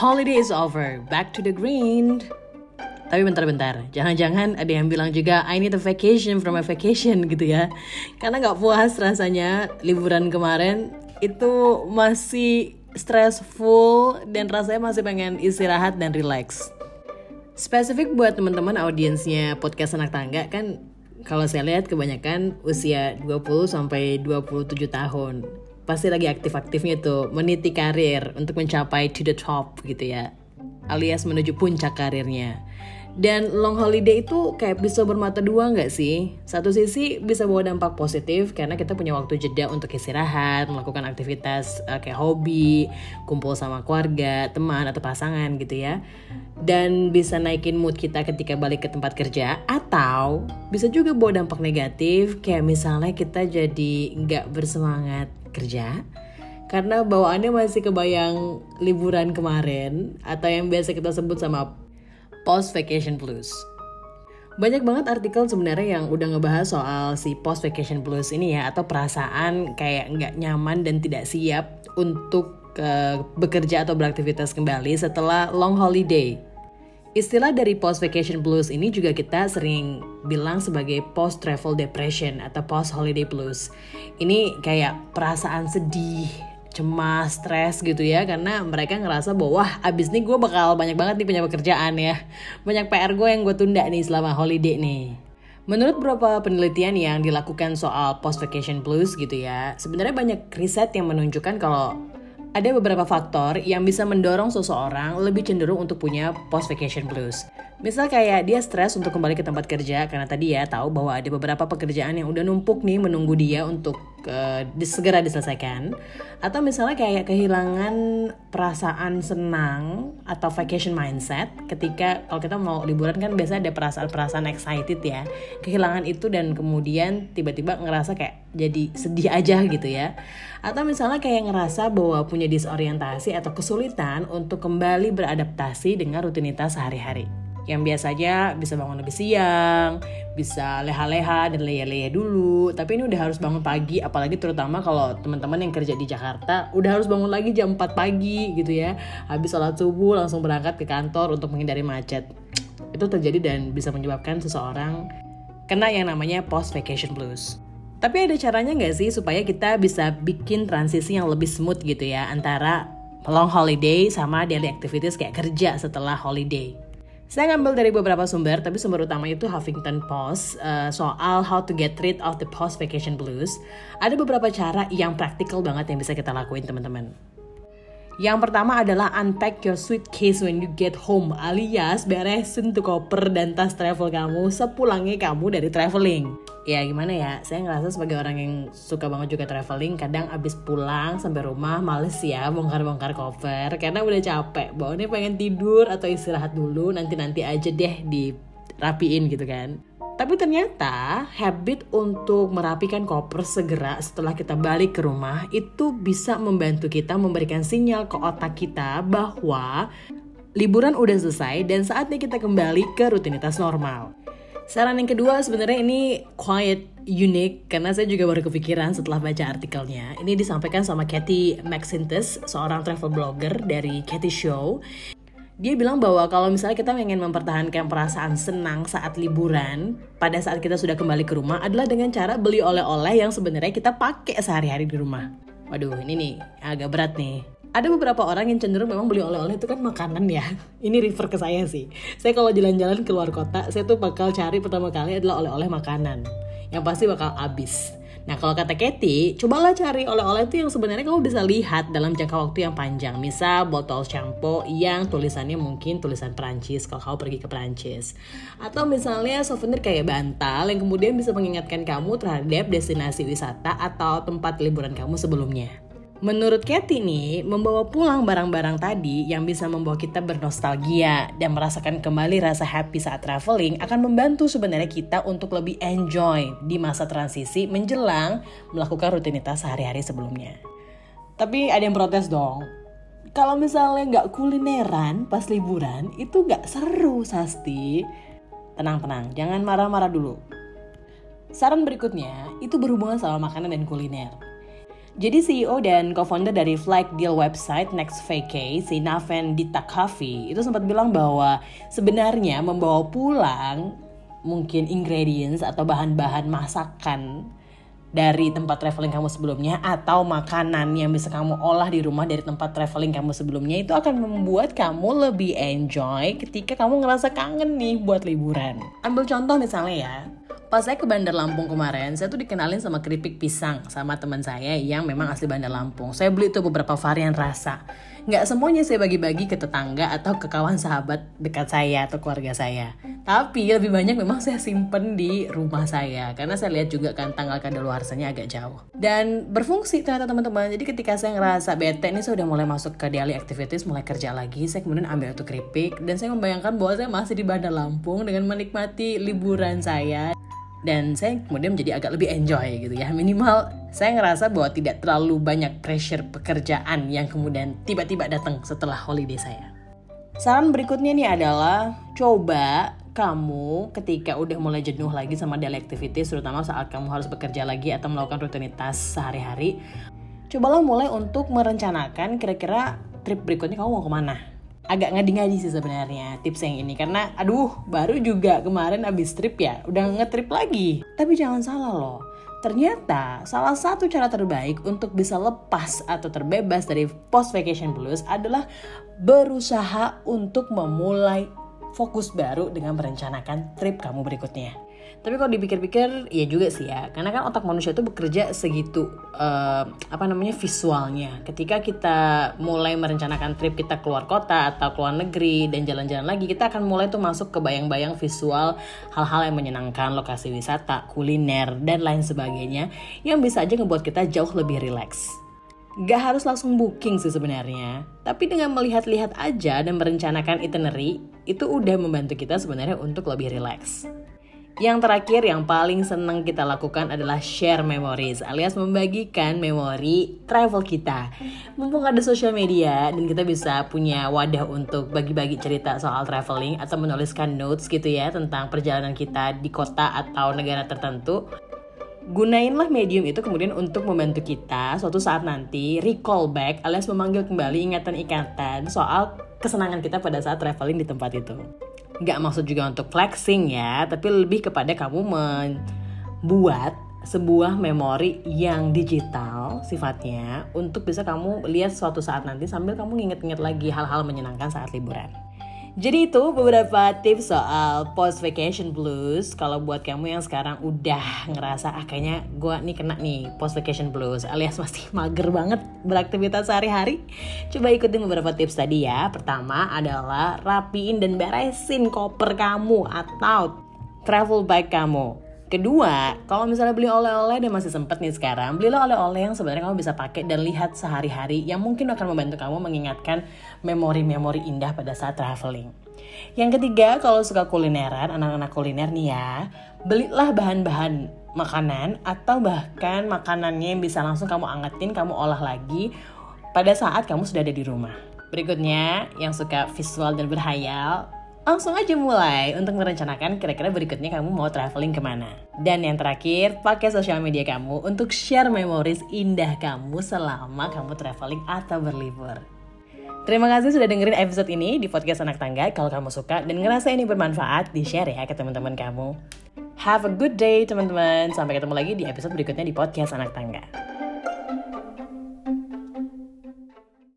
Holiday is over, back to the grind. Tapi bentar-bentar, jangan-jangan ada yang bilang juga I need a vacation from a vacation gitu ya. Karena nggak puas rasanya liburan kemarin itu masih stressful dan rasanya masih pengen istirahat dan relax. Spesifik buat teman-teman audiensnya podcast anak tangga kan kalau saya lihat kebanyakan usia 20 sampai 27 tahun. Pasti lagi aktif-aktifnya tuh meniti karir untuk mencapai to the top gitu ya. Alias menuju puncak karirnya. Dan long holiday itu kayak bisa bermata dua nggak sih? Satu sisi bisa bawa dampak positif karena kita punya waktu jeda untuk istirahat, melakukan aktivitas uh, kayak hobi, kumpul sama keluarga, teman atau pasangan gitu ya. Dan bisa naikin mood kita ketika balik ke tempat kerja atau bisa juga bawa dampak negatif kayak misalnya kita jadi nggak bersemangat kerja karena bawaannya masih kebayang liburan kemarin atau yang biasa kita sebut sama post vacation blues. Banyak banget artikel sebenarnya yang udah ngebahas soal si post vacation blues ini ya atau perasaan kayak nggak nyaman dan tidak siap untuk uh, bekerja atau beraktivitas kembali setelah long holiday. Istilah dari post vacation blues ini juga kita sering bilang sebagai post travel depression atau post holiday blues. Ini kayak perasaan sedih, cemas, stres gitu ya karena mereka ngerasa bahwa wah abis ini gue bakal banyak banget nih punya pekerjaan ya banyak PR gue yang gue tunda nih selama holiday nih Menurut beberapa penelitian yang dilakukan soal post vacation blues gitu ya, sebenarnya banyak riset yang menunjukkan kalau ada beberapa faktor yang bisa mendorong seseorang lebih cenderung untuk punya post vacation blues. Misal kayak dia stres untuk kembali ke tempat kerja karena tadi ya tahu bahwa ada beberapa pekerjaan yang udah numpuk nih menunggu dia untuk uh, segera diselesaikan. Atau misalnya kayak kehilangan perasaan senang atau vacation mindset ketika kalau kita mau liburan kan biasa ada perasaan-perasaan excited ya. Kehilangan itu dan kemudian tiba-tiba ngerasa kayak jadi sedih aja gitu ya. Atau misalnya kayak ngerasa bahwa punya disorientasi atau kesulitan untuk kembali beradaptasi dengan rutinitas sehari-hari yang biasanya bisa bangun lebih siang, bisa leha-leha dan leya-leya dulu. Tapi ini udah harus bangun pagi, apalagi terutama kalau teman-teman yang kerja di Jakarta udah harus bangun lagi jam 4 pagi gitu ya. Habis sholat subuh langsung berangkat ke kantor untuk menghindari macet. Itu terjadi dan bisa menyebabkan seseorang kena yang namanya post vacation blues. Tapi ada caranya nggak sih supaya kita bisa bikin transisi yang lebih smooth gitu ya antara long holiday sama daily activities kayak kerja setelah holiday. Saya ngambil dari beberapa sumber, tapi sumber utama itu Huffington Post uh, soal how to get rid of the post vacation blues. Ada beberapa cara yang praktikal banget yang bisa kita lakuin teman-teman. Yang pertama adalah unpack your suitcase when you get home alias beresin tuh koper dan tas travel kamu sepulangnya kamu dari traveling. Ya gimana ya, saya ngerasa sebagai orang yang suka banget juga traveling kadang abis pulang sampai rumah males ya bongkar-bongkar koper karena udah capek. Bawaannya pengen tidur atau istirahat dulu nanti-nanti aja deh dirapiin gitu kan. Tapi ternyata habit untuk merapikan koper segera setelah kita balik ke rumah itu bisa membantu kita memberikan sinyal ke otak kita bahwa liburan udah selesai dan saatnya kita kembali ke rutinitas normal. Saran yang kedua sebenarnya ini quiet unique karena saya juga baru kepikiran setelah baca artikelnya. Ini disampaikan sama Kathy Maxintus, seorang travel blogger dari Kathy Show dia bilang bahwa kalau misalnya kita ingin mempertahankan perasaan senang saat liburan pada saat kita sudah kembali ke rumah adalah dengan cara beli oleh-oleh yang sebenarnya kita pakai sehari-hari di rumah. Waduh, ini nih agak berat nih. Ada beberapa orang yang cenderung memang beli oleh-oleh itu kan makanan ya. Ini refer ke saya sih. Saya kalau jalan-jalan keluar kota, saya tuh bakal cari pertama kali adalah oleh-oleh makanan. Yang pasti bakal habis Nah kalau kata Katie, cobalah cari oleh-oleh itu yang sebenarnya kamu bisa lihat dalam jangka waktu yang panjang. Misal botol shampoo yang tulisannya mungkin tulisan Perancis kalau kamu pergi ke Perancis. Atau misalnya souvenir kayak bantal yang kemudian bisa mengingatkan kamu terhadap destinasi wisata atau tempat liburan kamu sebelumnya. Menurut Kathy nih, membawa pulang barang-barang tadi yang bisa membawa kita bernostalgia dan merasakan kembali rasa happy saat traveling akan membantu sebenarnya kita untuk lebih enjoy di masa transisi menjelang melakukan rutinitas sehari-hari sebelumnya. Tapi ada yang protes dong. Kalau misalnya nggak kulineran pas liburan, itu nggak seru, Sasti. Tenang-tenang, jangan marah-marah dulu. Saran berikutnya, itu berhubungan sama makanan dan kuliner Jadi CEO dan co-founder dari flight deal website Next Vacay, si Naven Ditakafi, itu sempat bilang bahwa sebenarnya membawa pulang mungkin ingredients atau bahan-bahan masakan dari tempat traveling kamu sebelumnya atau makanan yang bisa kamu olah di rumah dari tempat traveling kamu sebelumnya itu akan membuat kamu lebih enjoy ketika kamu ngerasa kangen nih buat liburan. Ambil contoh misalnya ya, Pas saya ke Bandar Lampung kemarin, saya tuh dikenalin sama keripik pisang sama teman saya yang memang asli Bandar Lampung. Saya beli tuh beberapa varian rasa. Nggak semuanya saya bagi-bagi ke tetangga atau ke kawan sahabat dekat saya atau keluarga saya. Tapi lebih banyak memang saya simpen di rumah saya karena saya lihat juga kan tanggal kadaluarsanya agak jauh. Dan berfungsi ternyata teman-teman. Jadi ketika saya ngerasa bete ini saya udah mulai masuk ke daily activities, mulai kerja lagi, saya kemudian ambil tuh keripik dan saya membayangkan bahwa saya masih di Bandar Lampung dengan menikmati liburan saya dan saya kemudian menjadi agak lebih enjoy gitu ya. Minimal saya ngerasa bahwa tidak terlalu banyak pressure pekerjaan yang kemudian tiba-tiba datang setelah holiday saya. Saran berikutnya nih adalah coba kamu ketika udah mulai jenuh lagi sama daily activities terutama saat kamu harus bekerja lagi atau melakukan rutinitas sehari-hari cobalah mulai untuk merencanakan kira-kira trip berikutnya kamu mau ke mana agak ngadi-ngadi sih sebenarnya tips yang ini. Karena aduh baru juga kemarin abis trip ya udah ngetrip lagi. Tapi jangan salah loh. Ternyata salah satu cara terbaik untuk bisa lepas atau terbebas dari post vacation blues adalah berusaha untuk memulai fokus baru dengan merencanakan trip kamu berikutnya. Tapi kalau dipikir-pikir ya juga sih ya, karena kan otak manusia itu bekerja segitu uh, apa namanya visualnya. Ketika kita mulai merencanakan trip kita keluar kota atau keluar negeri dan jalan-jalan lagi, kita akan mulai tuh masuk ke bayang-bayang visual hal-hal yang menyenangkan, lokasi wisata, kuliner dan lain sebagainya yang bisa aja ngebuat kita jauh lebih rileks. Gak harus langsung booking sih sebenarnya, tapi dengan melihat-lihat aja dan merencanakan itinerary itu udah membantu kita sebenarnya untuk lebih rileks. Yang terakhir yang paling senang kita lakukan adalah share memories alias membagikan memori travel kita. Mumpung ada sosial media dan kita bisa punya wadah untuk bagi-bagi cerita soal traveling atau menuliskan notes gitu ya tentang perjalanan kita di kota atau negara tertentu. Gunainlah medium itu kemudian untuk membantu kita suatu saat nanti recall back alias memanggil kembali ingatan-ingatan soal kesenangan kita pada saat traveling di tempat itu nggak maksud juga untuk flexing ya tapi lebih kepada kamu membuat sebuah memori yang digital sifatnya untuk bisa kamu lihat suatu saat nanti sambil kamu nginget-nginget lagi hal-hal menyenangkan saat liburan. Jadi itu beberapa tips soal post vacation blues. Kalau buat kamu yang sekarang udah ngerasa ah kayaknya gue nih kena nih post vacation blues alias masih mager banget beraktivitas sehari-hari, coba ikutin beberapa tips tadi ya. Pertama adalah rapiin dan beresin koper kamu atau travel bag kamu. Kedua, kalau misalnya beli oleh-oleh dan masih sempet nih sekarang, belilah oleh-oleh yang sebenarnya kamu bisa pakai dan lihat sehari-hari yang mungkin akan membantu kamu mengingatkan memori-memori indah pada saat traveling. Yang ketiga, kalau suka kulineran, anak-anak kuliner nih ya, belilah bahan-bahan makanan atau bahkan makanannya yang bisa langsung kamu angetin, kamu olah lagi pada saat kamu sudah ada di rumah. Berikutnya, yang suka visual dan berhayal, langsung aja mulai untuk merencanakan kira-kira berikutnya kamu mau traveling ke mana. Dan yang terakhir, pakai sosial media kamu untuk share memories indah kamu selama kamu traveling atau berlibur. Terima kasih sudah dengerin episode ini di podcast anak tangga. Kalau kamu suka dan ngerasa ini bermanfaat, di-share ya ke teman-teman kamu. Have a good day teman-teman. Sampai ketemu lagi di episode berikutnya di podcast anak tangga.